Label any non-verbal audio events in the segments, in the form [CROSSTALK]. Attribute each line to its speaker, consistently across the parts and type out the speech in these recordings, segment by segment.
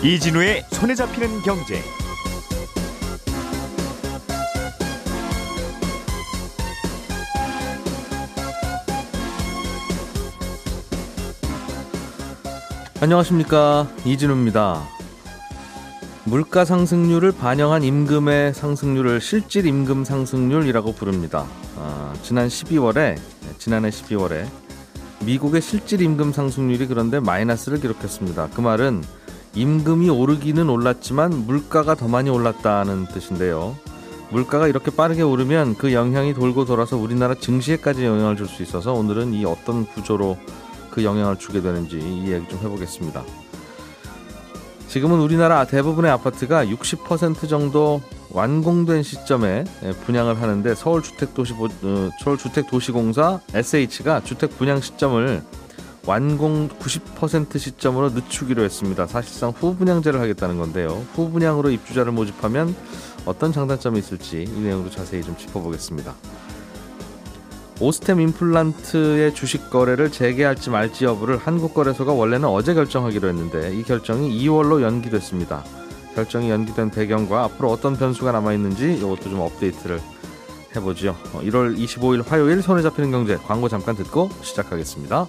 Speaker 1: 이진우의 손에 잡히는 경제.
Speaker 2: 안녕하십니까 이진우입니다. 물가 상승률을 반영한 임금의 상승률을 실질 임금 상승률이라고 부릅니다. 아, 지난 12월에 지난해 12월에 미국의 실질 임금 상승률이 그런데 마이너스를 기록했습니다. 그 말은 임금이 오르기는 올랐지만 물가가 더 많이 올랐다는 뜻인데요. 물가가 이렇게 빠르게 오르면 그 영향이 돌고 돌아서 우리나라 증시에까지 영향을 줄 수 있어서 오늘은 이 어떤 구조로 그 영향을 주게 되는지 이 얘기 좀 해보겠습니다. 지금은 우리나라 대부분의 아파트가 60% 정도 완공된 시점에 분양을 하는데 서울주택도시 어, 서울주택도시공사 SH가 주택 분양 시점을 완공 90% 시점으로 늦추기로 했습니다. 사실상 후분양제를 하겠다는 건데요. 후분양으로 입주자를 모집하면 어떤 장단점이 있을지 이 내용으로 자세히 좀 짚어보겠습니다. 오스템 임플란트의 주식 거래를 재개할지 말지 여부를 한국거래소가 원래는 어제 결정하기로 했는데 이 결정이 2월로 연기됐습니다. 결정이 연기된 배경과 앞으로 어떤 변수가 남아 있는지 이것도 좀 업데이트를 해보죠. 1월 25일 화요일 손에 잡히는 경제 광고 잠깐 듣고 시작하겠습니다.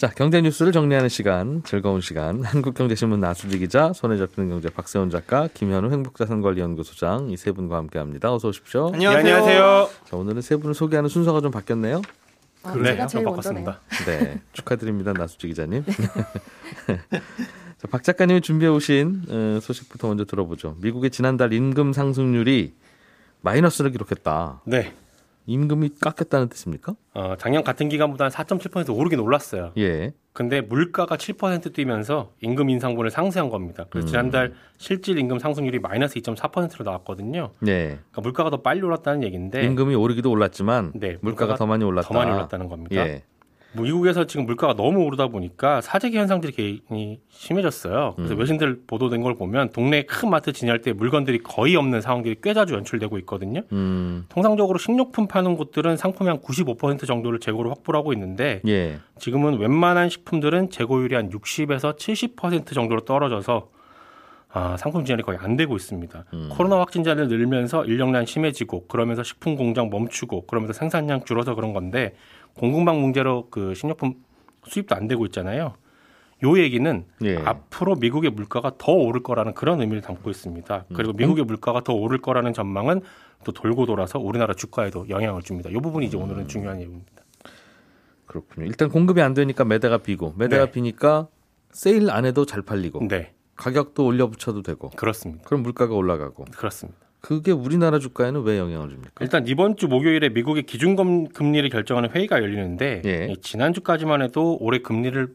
Speaker 2: 자, 경제 뉴스를 정리하는 시간, 즐거운 시간. [LAUGHS] 한국경제신문 나수지 기자, 손에 잡히는 경제 박세훈 작가, 김현우 행복자산관리연구소장 이 세 분과 함께합니다. 어서 오십시오.
Speaker 3: 안녕하세요. 안녕하세요.
Speaker 2: 자, 오늘은 세 분을 소개하는 순서가 좀 바뀌었네요.
Speaker 3: 아, 그래, 제가 제일 바꿨습니다.
Speaker 2: 네, 축하드립니다, 나수지 기자님. 네. [LAUGHS] 자, 박 작가님이 준비해 오신 어, 소식부터 먼저 들어보죠. 미국의 지난달 임금 상승률이 마이너스를 기록했다.
Speaker 3: 네.
Speaker 2: 임금이 깎였다는 뜻입니까?
Speaker 3: 어, 작년 같은 기간보다 4.7% 오르긴 올랐어요.
Speaker 2: 예.
Speaker 3: 근데 물가가 7% 뛰면서 임금 인상분을 상쇄한 겁니다. 그래서 음. 지난달 실질 임금 상승률이 마이너스 2.4%로 나왔거든요.
Speaker 2: 네.
Speaker 3: 그러니까 물가가 더 빨리 올랐다는 얘기인데
Speaker 2: 임금이 오르기도 올랐지만 네, 물가가, 물가가, 더 많이 올랐다.
Speaker 3: 더 많이 올랐다는 겁니다. 예. 뭐 미국에서 지금 물가가 너무 오르다 보니까 사재기 현상들이 굉장히 심해졌어요. 그래서 음. 외신들 보도된 걸 보면 동네 큰 마트 지날 때 물건들이 거의 없는 상황들이 꽤 자주 연출되고 있거든요. 음. 통상적으로 식료품 파는 곳들은 상품의 한 95% 정도를 재고로 확보를 하고 있는데 예. 지금은 웬만한 식품들은 재고율이 한 60에서 70% 정도로 떨어져서 아, 상품 진열이 거의 안 되고 있습니다. 음. 코로나 확진자를 늘면서 인력난 심해지고 그러면서 식품 공장 멈추고 그러면서 생산량 줄어서 그런 건데 공급망 문제로 그 식료품 수입도 안 되고 있잖아요. 요 얘기는 예. 앞으로 미국의 물가가 더 오를 거라는 그런 의미를 담고 있습니다. 음. 그리고 미국의 물가가 더 오를 거라는 전망은 또 돌고 돌아서 우리나라 주가에도 영향을 줍니다. 이 부분이 이제 오늘은 음. 중요한 내용입니다.
Speaker 2: 그렇군요. 일단 공급이 안 되니까 매대가 비고 매대가 네. 비니까 세일 안 해도 잘 팔리고 네. 가격도 올려 붙여도 되고
Speaker 3: 그렇습니다.
Speaker 2: 그럼 물가가 올라가고
Speaker 3: 그렇습니다.
Speaker 2: 그게 우리나라 주가에는 왜 영향을 줍니까?
Speaker 3: 일단 이번 주 목요일에 미국의 기준 금리를 결정하는 회의가 열리는데 예. 지난주까지만 해도 올해 금리를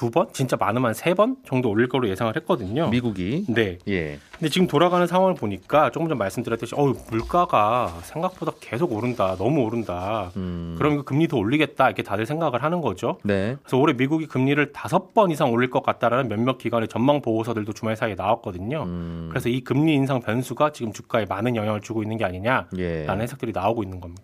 Speaker 3: 두 번, 진짜 많으면 세 번 정도 올릴 거로 예상을 했거든요.
Speaker 2: 미국이.
Speaker 3: 네. 예. 근데 지금 돌아가는 상황을 보니까 조금 전 말씀드렸듯이 어 물가가 생각보다 계속 오른다, 너무 오른다. 음. 그럼 이거 금리 더 올리겠다 이렇게 다들 생각을 하는 거죠. 네. 그래서 올해 미국이 금리를 다섯 번 이상 올릴 것 같다라는 몇몇 기관의 전망 보고서들도 주말 사이에 나왔거든요. 음. 그래서 이 금리 인상 변수가 지금 주가에 많은 영향을 주고 있는 게 아니냐라는 예. 해석들이 나오고 있는 겁니다.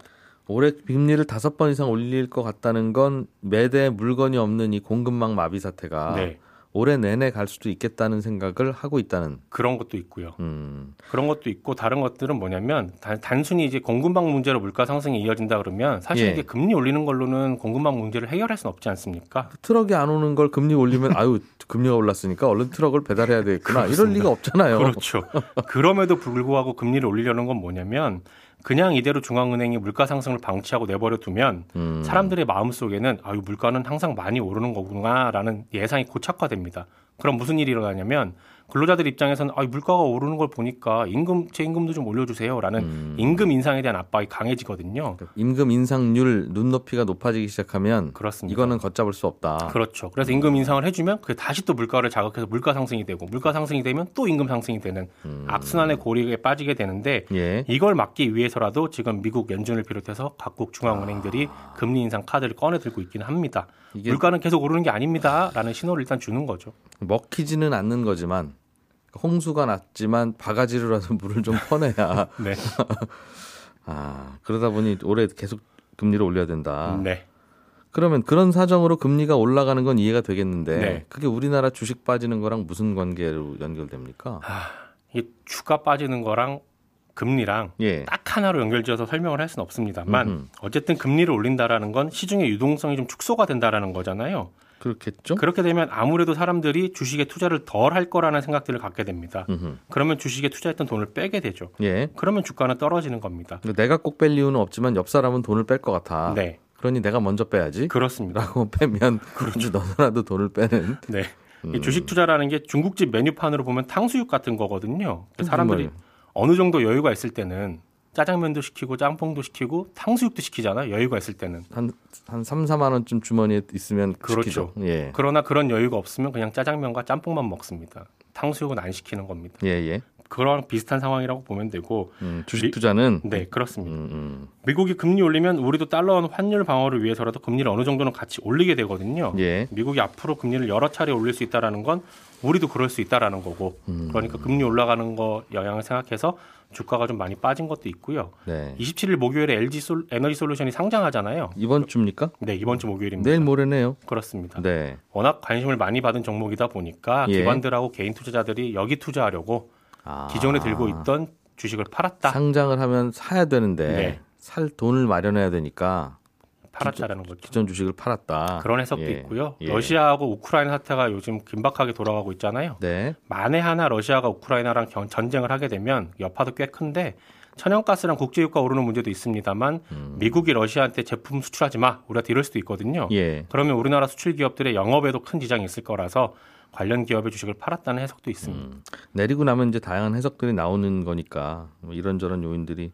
Speaker 2: 올해 금리를 다섯 번 이상 올릴 것 같다는 건 매대 물건이 없는 이 공급망 마비 사태가 네. 올해 내내 갈 수도 있겠다는 생각을 하고 있다는
Speaker 3: 그런 것도 있고요. 음. 그런 것도 있고 다른 것들은 뭐냐면 단, 순히 이제 공급망 문제로 물가 상승이 이어진다 그러면 사실 예. 이게 금리 올리는 걸로는 공급망 문제를 해결할 수는 없지 않습니까?
Speaker 2: 트럭이 안 오는 걸 금리 올리면 아유 금리가 올랐으니까 얼른 트럭을 배달해야 되겠구나 이럴 리가 없잖아요.
Speaker 3: 그렇죠. 그럼에도 불구하고 금리를 올리려는 건 뭐냐면 그냥 이대로 중앙은행이 물가 상승을 방치하고 내버려 두면 음. 사람들의 마음 속에는 아유 물가는 항상 많이 오르는 거구나라는 예상이 고착화됩니다. 그럼 무슨 일이 일어나냐면 근로자들 입장에서는 아, 물가가 오르는 걸 보니까 임금 제 임금도 좀 올려주세요라는
Speaker 2: 음.
Speaker 3: 임금 인상에 대한 압박이 강해지거든요.
Speaker 2: 임금 인상률 눈높이가 높아지기 시작하면
Speaker 3: 그렇습니다.
Speaker 2: 이거는 걷잡을 수 없다.
Speaker 3: 그렇죠. 그래서 임금 인상을 해주면 그게 다시 또 물가를 자극해서 물가 상승이 되고 물가 상승이 되면 또 임금 상승이 되는
Speaker 2: 음.
Speaker 3: 악순환의 고리에 빠지게 되는데
Speaker 2: 예.
Speaker 3: 이걸 막기 위해서라도 지금 미국 연준을 비롯해서 각국 중앙은행들이 금리 인상 카드를 꺼내 들고 있기는 합니다. 물가는 계속 오르는 게 아닙니다라는 신호를 일단 주는 거죠.
Speaker 2: 먹히지는 않는 거지만 홍수가 났지만 바가지로라도 [LAUGHS] 물을 좀 퍼내야 [LAUGHS]
Speaker 3: 네. [LAUGHS]
Speaker 2: 아 그러다 보니 올해 계속 금리를 올려야 된다.
Speaker 3: 네.
Speaker 2: 그러면 그런 사정으로 금리가 올라가는 건 이해가 되겠는데
Speaker 3: 네.
Speaker 2: 그게 우리나라 주식 빠지는 거랑 무슨 관계로 연결됩니까?
Speaker 3: 이 주가 빠지는 거랑 금리랑
Speaker 2: 예.
Speaker 3: 딱 하나로 연결지어서 설명을 할 수는 없습니다만
Speaker 2: 음흠.
Speaker 3: 어쨌든 금리를 올린다라는 건 시중의 유동성이 좀 축소가 된다라는 거잖아요.
Speaker 2: 그렇겠죠?
Speaker 3: 그렇게 되면 아무래도 사람들이 주식에 투자를 덜 할 거라는 생각들을 갖게 됩니다.
Speaker 2: 음흠.
Speaker 3: 그러면 주식에 투자했던 돈을 빼게 되죠.
Speaker 2: 예.
Speaker 3: 그러면 주가는 떨어지는 겁니다.
Speaker 2: 내가 꼭 뺄 이유는 없지만 옆 사람은 돈을 뺄 것 같아.
Speaker 3: 네,
Speaker 2: 그러니 내가 먼저 빼야지.
Speaker 3: 그렇습니다.
Speaker 2: 라고 [LAUGHS] 빼면 그렇죠. [LAUGHS] 너더라도 돈을 빼는
Speaker 3: 네.
Speaker 2: 음.
Speaker 3: 이 주식 투자라는 게 중국집 메뉴판으로 보면 탕수육 같은 거거든요. 사람들이? 어느 정도 여유가 있을 때는 짜장면도 시키고 짬뽕도 시키고 탕수육도 시키잖아요. 여유가 있을 때는.
Speaker 2: 한, 한 3, 4만 원쯤 주머니에 있으면
Speaker 3: 그렇죠.
Speaker 2: 시키죠. 예.
Speaker 3: 그러나 그런 여유가 없으면 그냥 짜장면과 짬뽕만 먹습니다. 탕수육은 안 시키는 겁니다.
Speaker 2: 예, 예.
Speaker 3: 그런 비슷한 상황이라고 보면 되고
Speaker 2: 음, 주식
Speaker 3: 미-
Speaker 2: 투자는
Speaker 3: 네 그렇습니다.
Speaker 2: 음, 음.
Speaker 3: 미국이 금리 올리면 우리도 달러원 환율 방어를 위해서라도 금리를 어느 정도는 같이 올리게 되거든요.
Speaker 2: 예.
Speaker 3: 미국이 앞으로 금리를 여러 차례 올릴 수 있다라는 건 우리도 그럴 수 있다라는 거고
Speaker 2: 음.
Speaker 3: 그러니까 금리 올라가는 거 영향을 생각해서 주가가 좀 많이 빠진 것도 있고요.
Speaker 2: 네.
Speaker 3: 27일 목요일에 LG 솔, 에너지 솔루션이 상장하잖아요.
Speaker 2: 이번 주입니까?
Speaker 3: 네 이번 주 목요일입니다.
Speaker 2: 내일 모레네요.
Speaker 3: 그렇습니다.
Speaker 2: 네.
Speaker 3: 워낙 관심을 많이 받은 종목이다 보니까
Speaker 2: 예.
Speaker 3: 기관들하고 개인 투자자들이 여기 투자하려고
Speaker 2: 아.
Speaker 3: 기존에 들고 있던 주식을 팔았다,
Speaker 2: 상장을 하면 사야 되는데
Speaker 3: 네.
Speaker 2: 살 돈을 마련해야 되니까
Speaker 3: 팔았다라는 거죠.
Speaker 2: 기존 주식을 팔았다.
Speaker 3: 그런 해석도
Speaker 2: 예.
Speaker 3: 있고요.
Speaker 2: 예.
Speaker 3: 러시아하고 우크라이나 사태가 요즘 긴박하게 돌아가고 있잖아요.
Speaker 2: 네.
Speaker 3: 만에 하나 러시아가 우크라이나랑 경- 전쟁을 하게 되면 여파도 꽤 큰데 천연가스랑 국제유가 오르는 문제도 있습니다만 미국이 러시아한테 제품 수출하지 마 우리가 이럴 수도 있거든요.
Speaker 2: 음. 예.
Speaker 3: 그러면 우리나라 수출 기업들의 영업에도 큰 지장이 있을 거라서 관련 기업의 주식을 팔았다는 해석도 있습니다.
Speaker 2: 음. 내리고 나면 이제 다양한 해석들이 나오는 거니까 뭐 이런저런 요인들이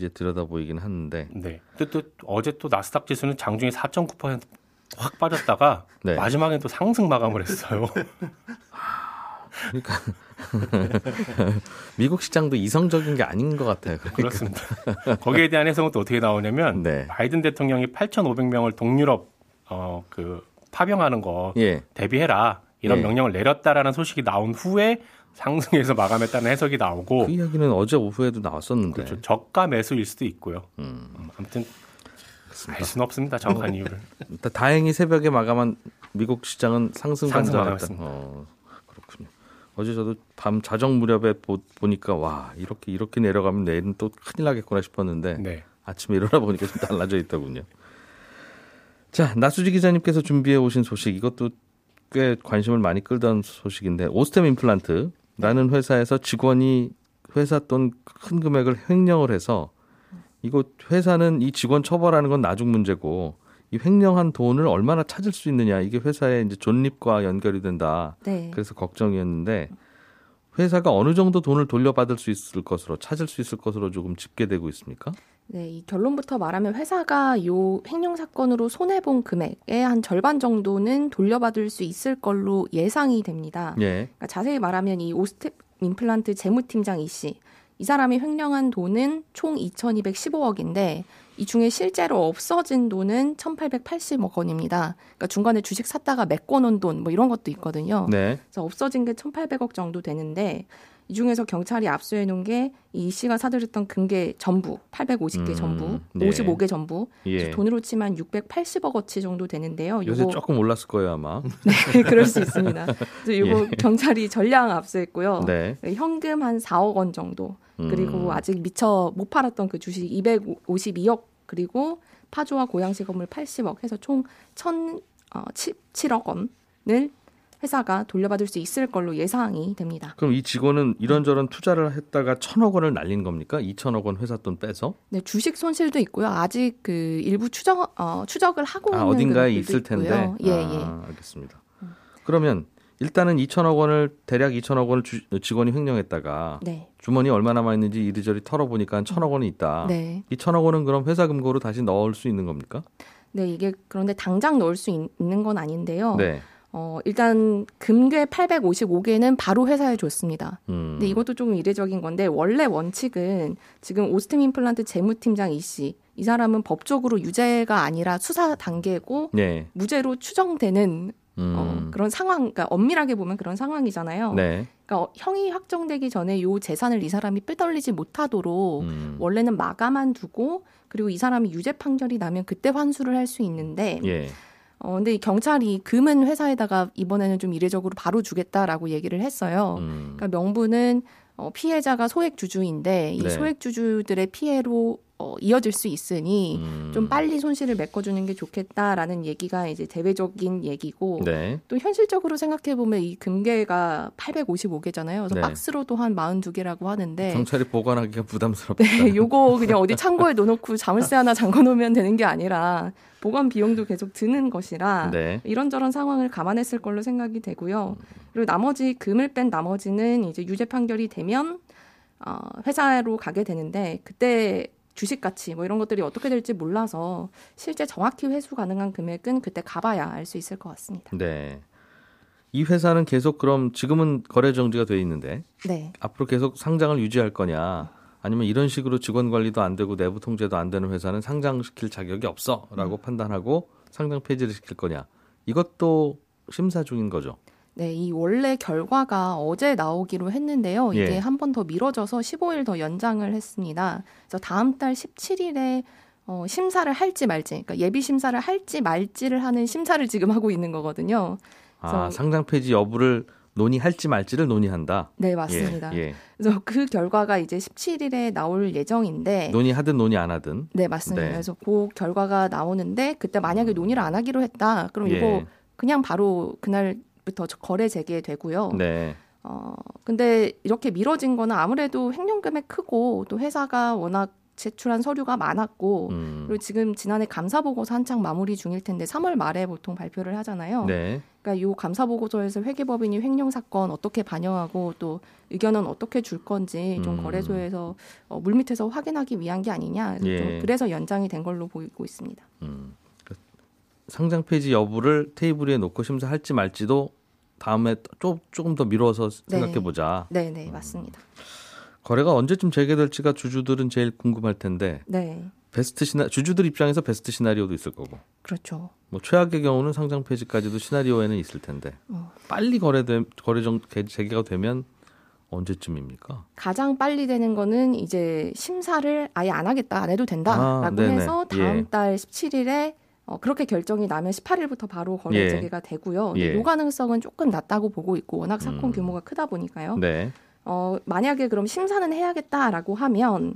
Speaker 2: 이제 들여다 보이긴 하는데
Speaker 3: 네. 근데 또 어제 또 나스닥 지수는 장중에 4.9%확 빠졌다가 [LAUGHS]
Speaker 2: 네.
Speaker 3: 마지막에 또 상승 마감을 했어요.
Speaker 2: 그러니까 [LAUGHS] 미국 시장도 이성적인 게 아닌 것 같아요. 그러니까.
Speaker 3: 그렇습니다. 거기에 대한 해석은 또 어떻게 나오냐면
Speaker 2: 네.
Speaker 3: 바이든 대통령이 8,500명을 동유럽 어 그 파병하는 거
Speaker 2: 예.
Speaker 3: 대비해라 이런
Speaker 2: 예.
Speaker 3: 명령을 내렸다라는 소식이 나온 후에 상승해서 마감했다는 해석이 나오고
Speaker 2: 그 이야기는 어제 오후에도 나왔었는데.
Speaker 3: 그렇죠. 저가 매수일 수도 있고요.
Speaker 2: 음.
Speaker 3: 음, 아무튼 알 수는 없습니다. 정확한 이유를. [LAUGHS]
Speaker 2: 다- 다행히 새벽에 마감한 미국 시장은 상승.
Speaker 3: 마감했습니다.
Speaker 2: 어, 그렇군요. 어제 저도 밤 자정 무렵에 보, 니까와 이렇게 이렇게 내려가면 내일은 또 큰일 나겠구나 싶었는데
Speaker 3: 네.
Speaker 2: 아침에 일어나 보니까 좀 달라져 있더군요. 자 나수지 기자님께서 준비해 오신 소식 이것도 꽤 관심을 많이 끌던 소식인데 오스템 임플란트 라는 회사에서 직원이 회사 돈 큰 금액을 횡령을 해서 이거 회사는 이 직원 처벌하는 건 나중 문제고 이 횡령한 돈을 얼마나 찾을 수 있느냐 이게 회사의 이제 존립과 연결이 된다.
Speaker 4: 네.
Speaker 2: 그래서 걱정이었는데 회사가 어느 정도 돈을 돌려받을 수 있을 것으로 찾을 수 있을 것으로 조금 집계되고 있습니까?
Speaker 4: 네, 이 결론부터 말하면 회사가 요 횡령 사건으로 손해 본 금액의 한 절반 정도는 돌려받을 수 있을 걸로 예상이 됩니다.
Speaker 2: 예.
Speaker 4: 그러니까 자세히 말하면 이 오스텝 임플란트 재무팀장 이 씨, 이 사람이 횡령한 돈은 총 2,215억인데 이 중에 실제로 없어진 돈은 1,880억 원입니다. 그러니까 중간에 주식 샀다가 메꿔놓은 돈 뭐 이런 것도 있거든요.
Speaker 2: 네.
Speaker 4: 그래서 없어진 게 1,800억 정도 되는데 이 중에서 경찰이 압수해 놓은 게 이 씨가 사들였던 금괴 전부 850개
Speaker 2: 음,
Speaker 4: 전부,
Speaker 2: 네.
Speaker 4: 55개 전부
Speaker 2: 예.
Speaker 4: 돈으로 치면 680억 어치 정도 되는데요.
Speaker 2: 요새
Speaker 4: 요거
Speaker 2: 조금 올랐을 거예요 아마. [LAUGHS]
Speaker 4: 네, 그럴 수 있습니다. 그래서 요거 경찰이 전량 압수했고요.
Speaker 2: 네.
Speaker 4: 현금 한 4억 원 정도 그리고
Speaker 2: 음.
Speaker 4: 아직 미처 못 팔았던 그 주식 252억 그리고 파주와 고양시 건물 80억 해서 총 1,007억 원을 회사가 돌려받을 수 있을 걸로 예상이 됩니다.
Speaker 2: 그럼 이 직원은 이런저런 투자를 했다가 천억 원을 날린 겁니까? 2천억 원 회사 돈 빼서?
Speaker 4: 네, 주식 손실도 있고요. 아직 그 일부 추적 어, 추적을 하고
Speaker 2: 아,
Speaker 4: 있는
Speaker 2: 어딘가에 있을 텐데.
Speaker 4: 있고요. 예, 예.
Speaker 2: 아, 알겠습니다. 그러면 일단은 2천억 원을 대략 2천억 원을 주, 직원이 횡령했다가
Speaker 4: 네.
Speaker 2: 주머니 얼마 남아 있는지 이리저리 털어보니까 천억 원이 있다.
Speaker 4: 네.
Speaker 2: 이 천억 원은 그럼 회사 금고로 다시 넣을 수 있는 겁니까?
Speaker 4: 네, 이게 그런데 당장 넣을 수 있, 는건 아닌데요.
Speaker 2: 네.
Speaker 4: 어, 일단 금괴 855개는 바로 회사에 줬습니다.
Speaker 2: 음.
Speaker 4: 근데 이것도 조금 이례적인 건데 원래 원칙은 지금 오스템 임플란트 재무팀장 이 씨, 이 사람은 법적으로 유죄가 아니라 수사 단계고
Speaker 2: 네.
Speaker 4: 무죄로 추정되는
Speaker 2: 음.
Speaker 4: 어, 그런 상황, 그러니까 엄밀하게 보면 그런 상황이잖아요.
Speaker 2: 네.
Speaker 4: 그러니까 어, 형이 확정되기 전에 요 재산을 이 사람이 빼돌리지 못하도록
Speaker 2: 음.
Speaker 4: 원래는 마감한 두고 그리고 이 사람이 유죄 판결이 나면 그때 환수를 할 수 있는데
Speaker 2: 예.
Speaker 4: 어 근데 이 경찰이 금은 회사에다가 이번에는 좀 이례적으로 바로 주겠다라고 얘기를 했어요.
Speaker 2: 음.
Speaker 4: 그러니까 명분은 어, 피해자가 소액 주주인데 이
Speaker 2: 네.
Speaker 4: 소액 주주들의 피해로 어, 이어질 수 있으니
Speaker 2: 음.
Speaker 4: 좀 빨리 손실을 메꿔주는 게 좋겠다라는 얘기가 이제 대외적인 얘기고
Speaker 2: 네.
Speaker 4: 또 현실적으로 생각해 보면 이 금괴가 855개잖아요. 그래서
Speaker 2: 네.
Speaker 4: 박스로도 한 42개라고 하는데
Speaker 2: 경찰이 보관하기가 부담스럽다.
Speaker 4: 네, 요거 그냥 어디 창고에 넣어놓고 자물쇠 하나 잠궈 놓으면 되는 게 아니라 보관 비용도 계속 드는 것이라
Speaker 2: 네.
Speaker 4: 이런저런 상황을 감안했을 걸로 생각이 되고요. 그리고 나머지 금을 뺀 나머지는 이제 유죄 판결이 되면 어, 회사로 가게 되는데 그때 주식 가치 뭐 이런 것들이 어떻게 될지 몰라서 실제 정확히 회수 가능한 금액은 그때 가봐야 알 수 있을 것 같습니다.
Speaker 2: 네. 이 회사는 계속 그럼 지금은 거래 정지가 돼 있는데
Speaker 4: 네.
Speaker 2: 앞으로 계속 상장을 유지할 거냐 아니면 이런 식으로 직원 관리도 안 되고 내부 통제도 안 되는 회사는 상장시킬 자격이 없어라고 판단하고 상장 폐지를 시킬 거냐 이것도 심사 중인 거죠.
Speaker 4: 네, 이 원래 결과가 어제 나오기로 했는데요. 이게
Speaker 2: 예.
Speaker 4: 한번 더 미뤄져서 15일 더 연장을 했습니다. 그래서 다음 달 17일에 어, 심사를 할지 말지, 그러니까 예비 심사를 할지 말지를 하는 심사를 지금 하고 있는 거거든요.
Speaker 2: 아
Speaker 4: 그래서-
Speaker 2: 상장 폐지 여부를 논의할지 말지를 논의한다.
Speaker 4: 네, 맞습니다.
Speaker 2: 예, 예.
Speaker 4: 그래서 그 결과가 이제 17일에 나올 예정인데,
Speaker 2: 논의하든 논의 안 하든.
Speaker 4: 네, 맞습니다.
Speaker 2: 네.
Speaker 4: 그래서 그 결과가 나오는데 그때 만약에 논의를 안 하기로 했다, 그럼
Speaker 2: 예.
Speaker 4: 이거 그냥 바로 그날 부터 거래 재개되고요.
Speaker 2: 네.
Speaker 4: 어, 근데 이렇게 미뤄진 거는 아무래도 횡령 금액 크고 또 회사가 워낙 제출한 서류가 많았고
Speaker 2: 음.
Speaker 4: 그리고 지금 지난해 감사 보고서 한창 마무리 중일 텐데 3월 말에 보통 발표를 하잖아요.
Speaker 2: 네.
Speaker 4: 그러니까 요 감사 보고서에서 회계법인이 횡령 사건 어떻게 반영하고 또 의견은 어떻게 줄 건지 좀
Speaker 2: 음.
Speaker 4: 거래소에서 어, 물밑에서 확인하기 위한 게 아니냐. 그래서, 좀
Speaker 2: 예.
Speaker 4: 그래서 연장이 된 걸로 보이고 있습니다.
Speaker 2: 음. 그 상장 폐지 여부를 테이블 위에 놓고 심사할지 말지도 다음에 조, 조금 더 미뤄서 생각해 보자.
Speaker 4: 네, 네, 맞습니다.
Speaker 2: 거래가 언제쯤 재개될지가 주주들은 제일 궁금할 텐데
Speaker 4: 네,
Speaker 2: 베스트 시나 주주들 입장에서 베스트 시나리오도 있을 거고
Speaker 4: 그렇죠.
Speaker 2: 뭐 최악의 경우는 상장 폐지까지도 시나리오에는 있을 텐데
Speaker 4: 어.
Speaker 2: 빨리 거래돼 거래 정 개- 재개가 되면 언제쯤입니까?
Speaker 4: 가장 빨리 되는 거는 이제 심사를 아예 안 하겠다, 안 해도 된다라고
Speaker 2: 아.
Speaker 4: 해서 다음
Speaker 2: 예.
Speaker 4: 달 17일에 어, 그렇게 결정이 나면 18일부터 바로 거래
Speaker 2: 예.
Speaker 4: 재개가 되고요.
Speaker 2: 예.
Speaker 4: 요 가능성은 조금 낮다고 보고 있고 워낙 사건
Speaker 2: 음.
Speaker 4: 규모가 크다 보니까요.
Speaker 2: 네.
Speaker 4: 어, 만약에 그럼 심사는 해야겠다라고 하면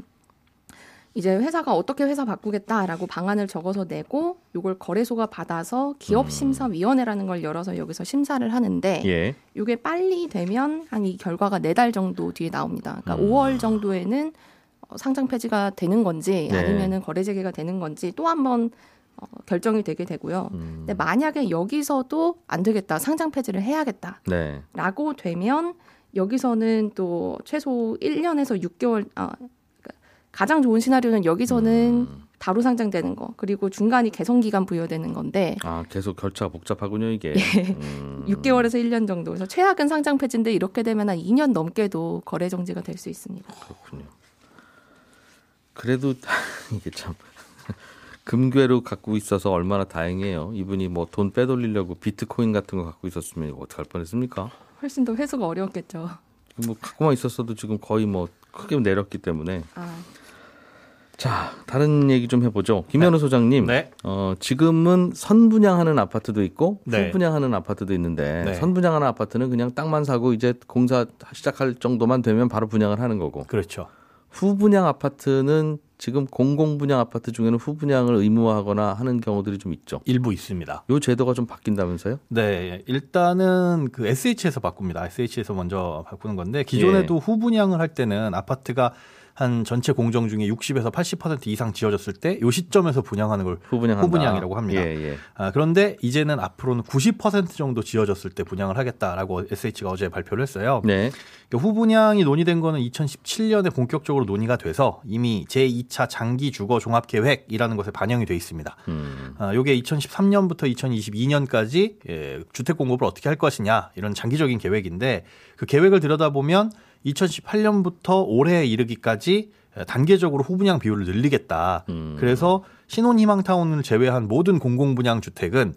Speaker 4: 이제 회사가 어떻게 회사 바꾸겠다라고 방안을 적어서 내고 요걸 거래소가 받아서
Speaker 2: 음.
Speaker 4: 기업 심사 위원회라는 걸 열어서 여기서 심사를 하는데
Speaker 2: 예.
Speaker 4: 요게 빨리 되면 한 이 결과가 네 달 정도 뒤에 나옵니다. 그러니까
Speaker 2: 음.
Speaker 4: 5월 정도에는 어, 상장 폐지가 되는 건지
Speaker 2: 네.
Speaker 4: 아니면은 거래 재개가 되는 건지 또 한번 어, 결정이 되게 되고요.
Speaker 2: 음.
Speaker 4: 근데 만약에 여기서도 안 되겠다, 상장 폐지를 해야겠다.
Speaker 2: 네.
Speaker 4: 라고 되면 여기서는 또 최소 1년에서 6개월 아 그러니까 가장 좋은 시나리오는 여기서는
Speaker 2: 음.
Speaker 4: 바로 상장되는 거 그리고 중간이 개선 기간 부여되는 건데
Speaker 2: 아 계속 결차가 복잡하군요 이게.
Speaker 4: 예.
Speaker 2: 음. [LAUGHS]
Speaker 4: 6개월에서 1년 정도 그래서 최악은 상장 폐지인데 이렇게 되면 한 2년 넘게도 거래 정지가 될 수 있습니다.
Speaker 2: 그렇군요. 그래도 [LAUGHS] 이게 참 금괴로 갖고 있어서 얼마나 다행이에요. 이분이 뭐 돈 빼돌리려고 비트코인 같은 거 갖고 있었으면 이거 어떡할 뻔했습니까?
Speaker 4: 훨씬 더 회수가 어려웠겠죠.
Speaker 2: 뭐 갖고만 있었어도 지금 거의 뭐 크게 내렸기 때문에
Speaker 4: 아,
Speaker 2: 자 다른 얘기 좀 해보죠. 김현우 소장님,
Speaker 3: 네.
Speaker 2: 어, 지금은 선분양하는 아파트도 있고
Speaker 3: 네.
Speaker 2: 후분양하는 아파트도 있는데
Speaker 3: 네.
Speaker 2: 선분양하는 아파트는 그냥 땅만 사고 이제 공사 시작할 정도만 되면 바로 분양을 하는 거고
Speaker 3: 그렇죠.
Speaker 2: 후분양 아파트는 지금 공공분양 아파트 중에는 후분양을 의무화하거나 하는 경우들이 좀 있죠.
Speaker 3: 일부 있습니다.
Speaker 2: 요 제도가 좀 바뀐다면서요?
Speaker 5: 네, 일단은 그 SH에서 바꿉니다. SH에서 먼저 바꾸는 건데 기존에도 후분양을 할 때는 아파트가 한 전체 공정 중에 60에서 80% 이상 지어졌을 때 요 시점에서 분양하는 걸
Speaker 2: 후분양한다.
Speaker 5: 후분양이라고 합니다.
Speaker 2: 예, 예.
Speaker 5: 아, 그런데 이제는 앞으로는 90% 정도 지어졌을 때 분양을 하겠다라고 SH가 어제 발표를 했어요.
Speaker 2: 네.
Speaker 5: 그러니까 후분양이 논의된 거는 2017년에 본격적으로 논의가 돼서 이미 제2차 장기 주거 종합 계획이라는 것에 반영이 돼 있습니다.
Speaker 2: 음.
Speaker 5: 아, 요게 2013년부터 2022년까지 예, 주택 공급을 어떻게 할 것이냐 이런 장기적인 계획인데 그 계획을 들여다보면 2018년부터 올해에 이르기까지 단계적으로 후분양 비율을 늘리겠다.
Speaker 2: 음.
Speaker 5: 그래서 신혼희망타운을 제외한 모든 공공분양 주택은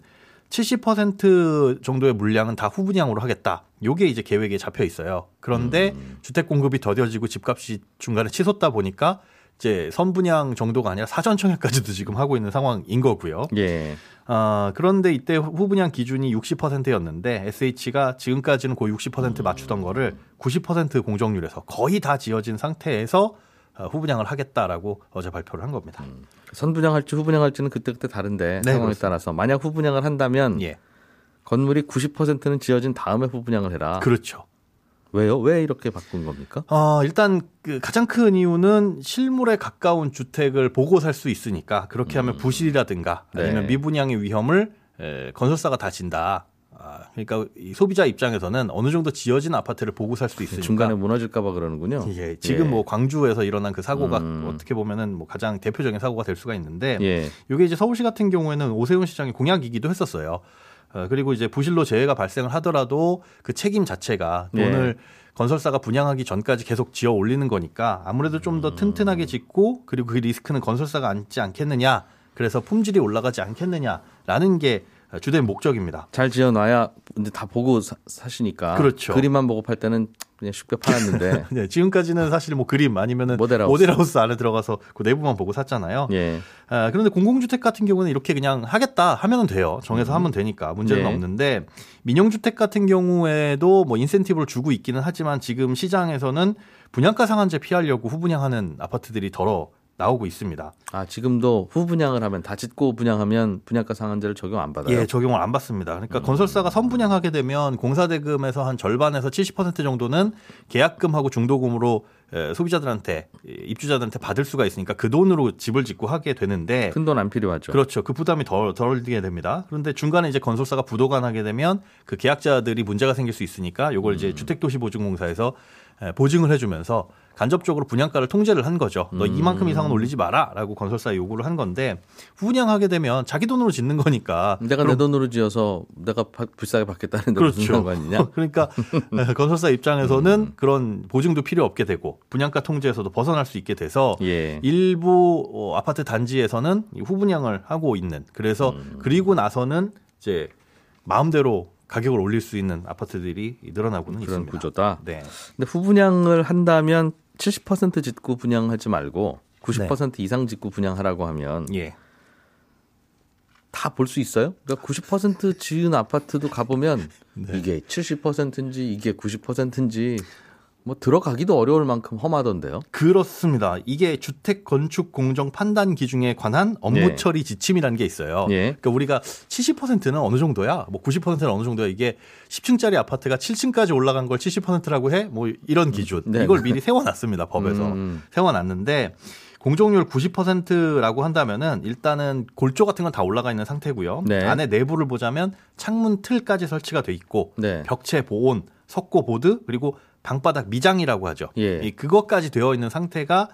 Speaker 5: 70% 정도의 물량은 다 후분양으로 하겠다. 요게 이제 계획에 잡혀 있어요. 그런데
Speaker 2: 음.
Speaker 5: 주택 공급이 더뎌지고 집값이 중간에 치솟다 보니까 이제 선분양 정도가 아니라 사전 청약까지도 지금 하고 있는 상황인 거고요.
Speaker 2: 예.
Speaker 5: 아, 그런데 이때 후분양 기준이 60%였는데 SH가 지금까지는 그 60% 맞추던 거를 90% 공정률에서 거의 다 지어진 상태에서 어, 후분양을 하겠다라고 어제 발표를 한 겁니다.
Speaker 2: 선분양할지 후분양할지는 그때그때 다른데
Speaker 5: 네,
Speaker 2: 상황에
Speaker 5: 그렇습니다.
Speaker 2: 따라서 만약 후분양을 한다면
Speaker 5: 예.
Speaker 2: 건물이 90%는 지어진 다음에 후분양을 해라.
Speaker 5: 그렇죠.
Speaker 2: 왜요? 왜 이렇게 바꾼 겁니까?
Speaker 5: 어, 일단 그 가장 큰 이유는 실물에 가까운 주택을 보고 살 수 있으니까 그렇게 하면 부실이라든가 아니면
Speaker 2: 네.
Speaker 5: 미분양의 위험을 에, 건설사가 다 진다. 아, 그러니까 이 소비자 입장에서는 어느 정도 지어진 아파트를 보고 살 수 있으니까
Speaker 2: 중간에 무너질까봐 그러는군요.
Speaker 5: 예, 지금
Speaker 2: 예.
Speaker 5: 뭐 광주에서 일어난 그 사고가
Speaker 2: 음.
Speaker 5: 어떻게 보면은 뭐 가장 대표적인 사고가 될 수가 있는데
Speaker 2: 예.
Speaker 5: 이게 이제 서울시 같은 경우에는 오세훈 시장의 공약이기도 했었어요. 어, 그리고 이제 부실로 재해가 발생을 하더라도 그 책임 자체가
Speaker 2: 예.
Speaker 5: 돈을 건설사가 분양하기 전까지 계속 지어 올리는 거니까 아무래도 좀
Speaker 2: 음.
Speaker 5: 더 튼튼하게 짓고 그리고 그 리스크는 건설사가 안지 않겠느냐. 그래서 품질이 올라가지 않겠느냐라는 게 주된 목적입니다.
Speaker 2: 잘 지어놔야 이제 다 보고 사, 사시니까.
Speaker 5: 그렇죠.
Speaker 2: 그림만 보고 팔 때는 그냥 쉽게 팔았는데. [LAUGHS]
Speaker 5: 네, 지금까지는 사실 뭐 그림 아니면은
Speaker 2: 모델하우스.
Speaker 5: 모델하우스 안에 들어가서 그 내부만 보고 샀잖아요.
Speaker 2: 예.
Speaker 5: 아, 그런데 공공주택 같은 경우는 이렇게 그냥 하겠다 하면은 돼요. 정해서 하면 되니까 문제는
Speaker 2: 네.
Speaker 5: 없는데 민영주택 같은 경우에도 뭐 인센티브를 주고 있기는 하지만 지금 시장에서는 분양가 상한제 피하려고 후분양하는 아파트들이 덜어 나오고 있습니다.
Speaker 2: 아 지금도 후분양을 하면 다 짓고 분양하면 분양가 상한제를 적용 안 받아요.
Speaker 5: 예, 적용을 안 받습니다.
Speaker 2: 음.
Speaker 5: 그러니까 건설사가 선분양하게 되면 공사대금에서 한 절반에서 70% 정도는 계약금하고 중도금으로 에, 소비자들한테 이, 입주자들한테 받을 수가 있으니까 그 돈으로 집을 짓고 하게 되는데
Speaker 2: 큰 돈 안 필요하죠.
Speaker 5: 그렇죠. 그 부담이 덜, 덜게 됩니다. 그런데 중간에 이제 건설사가 부도가 나게 되면 그 계약자들이 문제가 생길 수 있으니까 요걸
Speaker 2: 음.
Speaker 5: 이제 주택도시보증공사에서 에, 보증을 해주면서 간접적으로 분양가를 통제를 한 거죠. 너
Speaker 2: 음.
Speaker 5: 이만큼 이상은 올리지 마라라고 건설사에 요구를 한 건데 후분양하게 되면 자기 돈으로 짓는 거니까
Speaker 2: 내가 내 돈으로 지어서 내가 파- 비싸게 받겠다는데 무슨
Speaker 5: 그렇죠.
Speaker 2: 상관이냐? [LAUGHS]
Speaker 5: 그러니까 에, 건설사 입장에서는
Speaker 2: 음.
Speaker 5: 그런 보증도 필요 없게 되고 분양가 통제에서도 벗어날 수 있게 돼서
Speaker 2: 예.
Speaker 5: 일부 어, 아파트 단지에서는 이 후분양을 하고 있는 그래서
Speaker 2: 음.
Speaker 5: 그리고 나서는 이제 마음대로 가격을 올릴 수 있는 아파트들이 늘어나고는
Speaker 2: 그런
Speaker 5: 있습니다.
Speaker 2: 구조다.
Speaker 5: 네.
Speaker 2: 근데 후분양을 한다면 70% 짓고 분양하지 말고 90%
Speaker 5: 네.
Speaker 2: 이상 짓고 분양하라고 하면
Speaker 5: 예.
Speaker 2: 다볼 수 있어요? 그러니까 90% 지은 아파트도 가보면
Speaker 5: 네.
Speaker 2: 이게 70%인지 이게 90%인지 뭐 들어가기도 어려울 만큼 험하던데요.
Speaker 5: 그렇습니다. 이게 주택 건축 공정 판단 기준에 관한 업무
Speaker 2: 예.
Speaker 5: 처리 지침이라는 게 있어요.
Speaker 2: 예.
Speaker 5: 그러니까 우리가 70%는 어느 정도야? 뭐 90%는 어느 정도야? 이게 10층짜리 아파트가 7층까지 올라간 걸 70%라고 해? 뭐 이런 기준.
Speaker 2: 네.
Speaker 5: 이걸 미리 세워놨습니다. 법에서. [LAUGHS]
Speaker 2: 음.
Speaker 5: 세워놨는데 공정률 90%라고 한다면은 일단은 골조 같은 건 다 올라가 있는 상태고요.
Speaker 2: 네.
Speaker 5: 안에 내부를 보자면 창문 틀까지 설치가 돼 있고
Speaker 2: 네.
Speaker 5: 벽체 보온, 석고 보드 그리고 방바닥 미장이라고 하죠.
Speaker 2: 예.
Speaker 5: 이 그것까지 되어 있는 상태가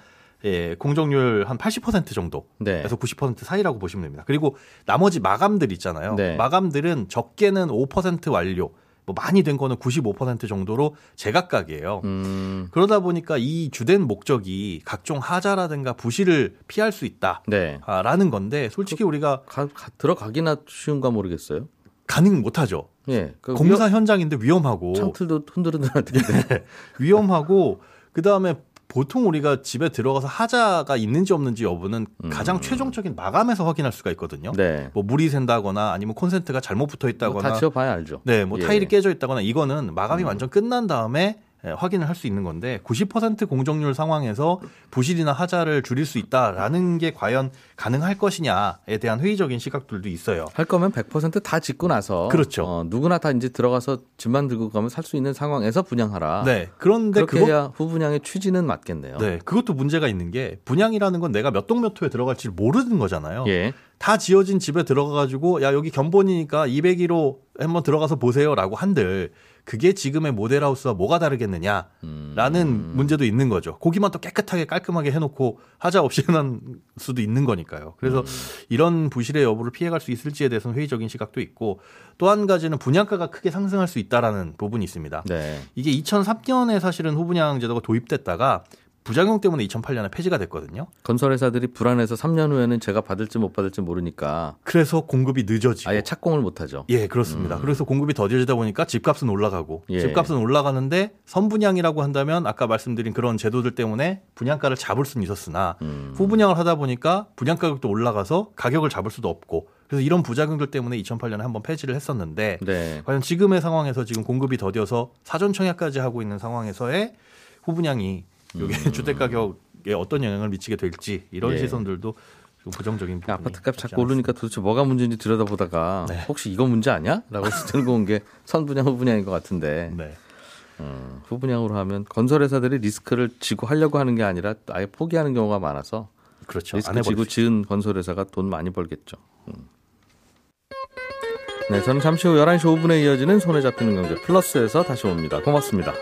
Speaker 5: 예, 공정률 한 80% 정도.
Speaker 2: 네.
Speaker 5: 에서 90% 사이라고 보시면 됩니다. 그리고 나머지 마감들 있잖아요.
Speaker 2: 네.
Speaker 5: 마감들은 적게는 5% 완료, 뭐 많이 된 거는 95% 정도로 제각각이에요.
Speaker 2: 음.
Speaker 5: 그러다 보니까 이 주된 목적이 각종 하자라든가 부실을 피할 수
Speaker 2: 네.
Speaker 5: 있다라는 건데 솔직히 우리가
Speaker 2: 가, 가- 들어가기나 쉬운가 모르겠어요.
Speaker 5: 가능 못하죠.
Speaker 2: 예. 그
Speaker 5: 공사 현장인데 위험하고
Speaker 2: 위험- 창틀도 흔들흔들할 텐데. [LAUGHS]
Speaker 5: 위험하고 그 다음에 보통 우리가 집에 들어가서 하자가 있는지 없는지 여부는 가장 최종적인 마감에서 확인할 수가 있거든요.
Speaker 2: 음. 네.
Speaker 5: 뭐 물이 샌다거나 아니면 콘센트가 잘못 붙어
Speaker 2: 뭐
Speaker 5: 있다거나
Speaker 2: 다 지어봐야 알죠.
Speaker 5: 네, 뭐
Speaker 2: 예. 음.
Speaker 5: 타일이 깨져 있다거나 이거는 마감이 완전 끝난 다음에 예, 확인을 할 수 있는 건데 90% 공정률 상황에서 부실이나 하자를 줄일 수 있다라는 게 과연 가능할 것이냐에 대한 회의적인 시각들도 있어요.
Speaker 2: 할 거면 100%다 짓고 나서
Speaker 5: 그렇죠.
Speaker 2: 어, 누구나 다 이제 들어가서 집만 들고 가면 살 수 있는 상황에서 분양하라.
Speaker 5: 네. 그런데
Speaker 2: 그렇게
Speaker 5: 그거
Speaker 2: 해야 후분양의 취지는 맞겠네요.
Speaker 5: 네, 그것도 문제가 있는 게 분양이라는 건 내가 몇 동 몇 호에 들어갈지 모르는 거잖아요.
Speaker 2: 예.
Speaker 5: 다 지어진 집에 들어가 가지고 야 여기 견본이니까 201호 한번 들어가서 보세요라고 한들 그게 지금의 모델하우스와 뭐가 다르겠느냐라는
Speaker 2: 음.
Speaker 5: 문제도 있는 거죠. 고기만 또 깨끗하게 깔끔하게 해놓고 하자 없이 해놓은 수도 있는 거니까요. 그래서
Speaker 2: 음.
Speaker 5: 이런 부실의 여부를 피해갈 수 있을지에 대해서는 회의적인 시각도 있고 또 한 가지는 분양가가 크게 상승할 수 있다라는 부분이 있습니다.
Speaker 2: 네.
Speaker 5: 이게 2003년에 사실은 후분양 제도가 도입됐다가 부작용 때문에 2008년에 폐지가 됐거든요.
Speaker 2: 건설회사들이 불안해서 3년 후에는 제가 받을지 못 받을지 모르니까
Speaker 5: 그래서 공급이 늦어지고
Speaker 2: 아예 착공을 못 하죠.
Speaker 5: 예, 그렇습니다. 그래서 공급이 더뎌지다 보니까 집값은 올라가고
Speaker 2: 예.
Speaker 5: 집값은 올라가는데 선분양이라고 한다면 아까 말씀드린 그런 제도들 때문에 분양가를 잡을 수는 있었으나
Speaker 2: 음.
Speaker 5: 후분양을 하다 보니까 분양 가격도 올라가서 가격을 잡을 수도 없고 그래서 이런 부작용들 때문에 2008년에 한번 폐지를 했었는데
Speaker 2: 네.
Speaker 5: 과연 지금의 상황에서 지금 공급이 더뎌서 사전 청약까지 하고 있는 상황에서의 후분양이 이게 주택 가격에 어떤 영향을 미치게 될지 이런
Speaker 2: 음. 예.
Speaker 5: 시선들도 좀 부정적인 부분이
Speaker 2: 아파트 값
Speaker 5: 없지
Speaker 2: 자꾸 오르니까 도대체 뭐가 문제인지 들여다보다가
Speaker 5: 네.
Speaker 2: 혹시 이거 문제 아니야? 라고 해서 들고 온 게 선분양 후분양인 것 같은데.
Speaker 5: 네.
Speaker 2: 어, 후분양으로 하면 건설회사들이 리스크를 지고 하려고 하는 게 아니라 아예 포기하는 경우가 많아서
Speaker 5: 그렇죠. 안
Speaker 2: 리스크 지고
Speaker 5: 수
Speaker 2: 지은 건설회사가 돈 많이 벌겠죠. 음. 네, 저는 잠시 후 11시 5분에 이어지는 손에 잡히는 경제 플러스에서 다시 옵니다. 고맙습니다.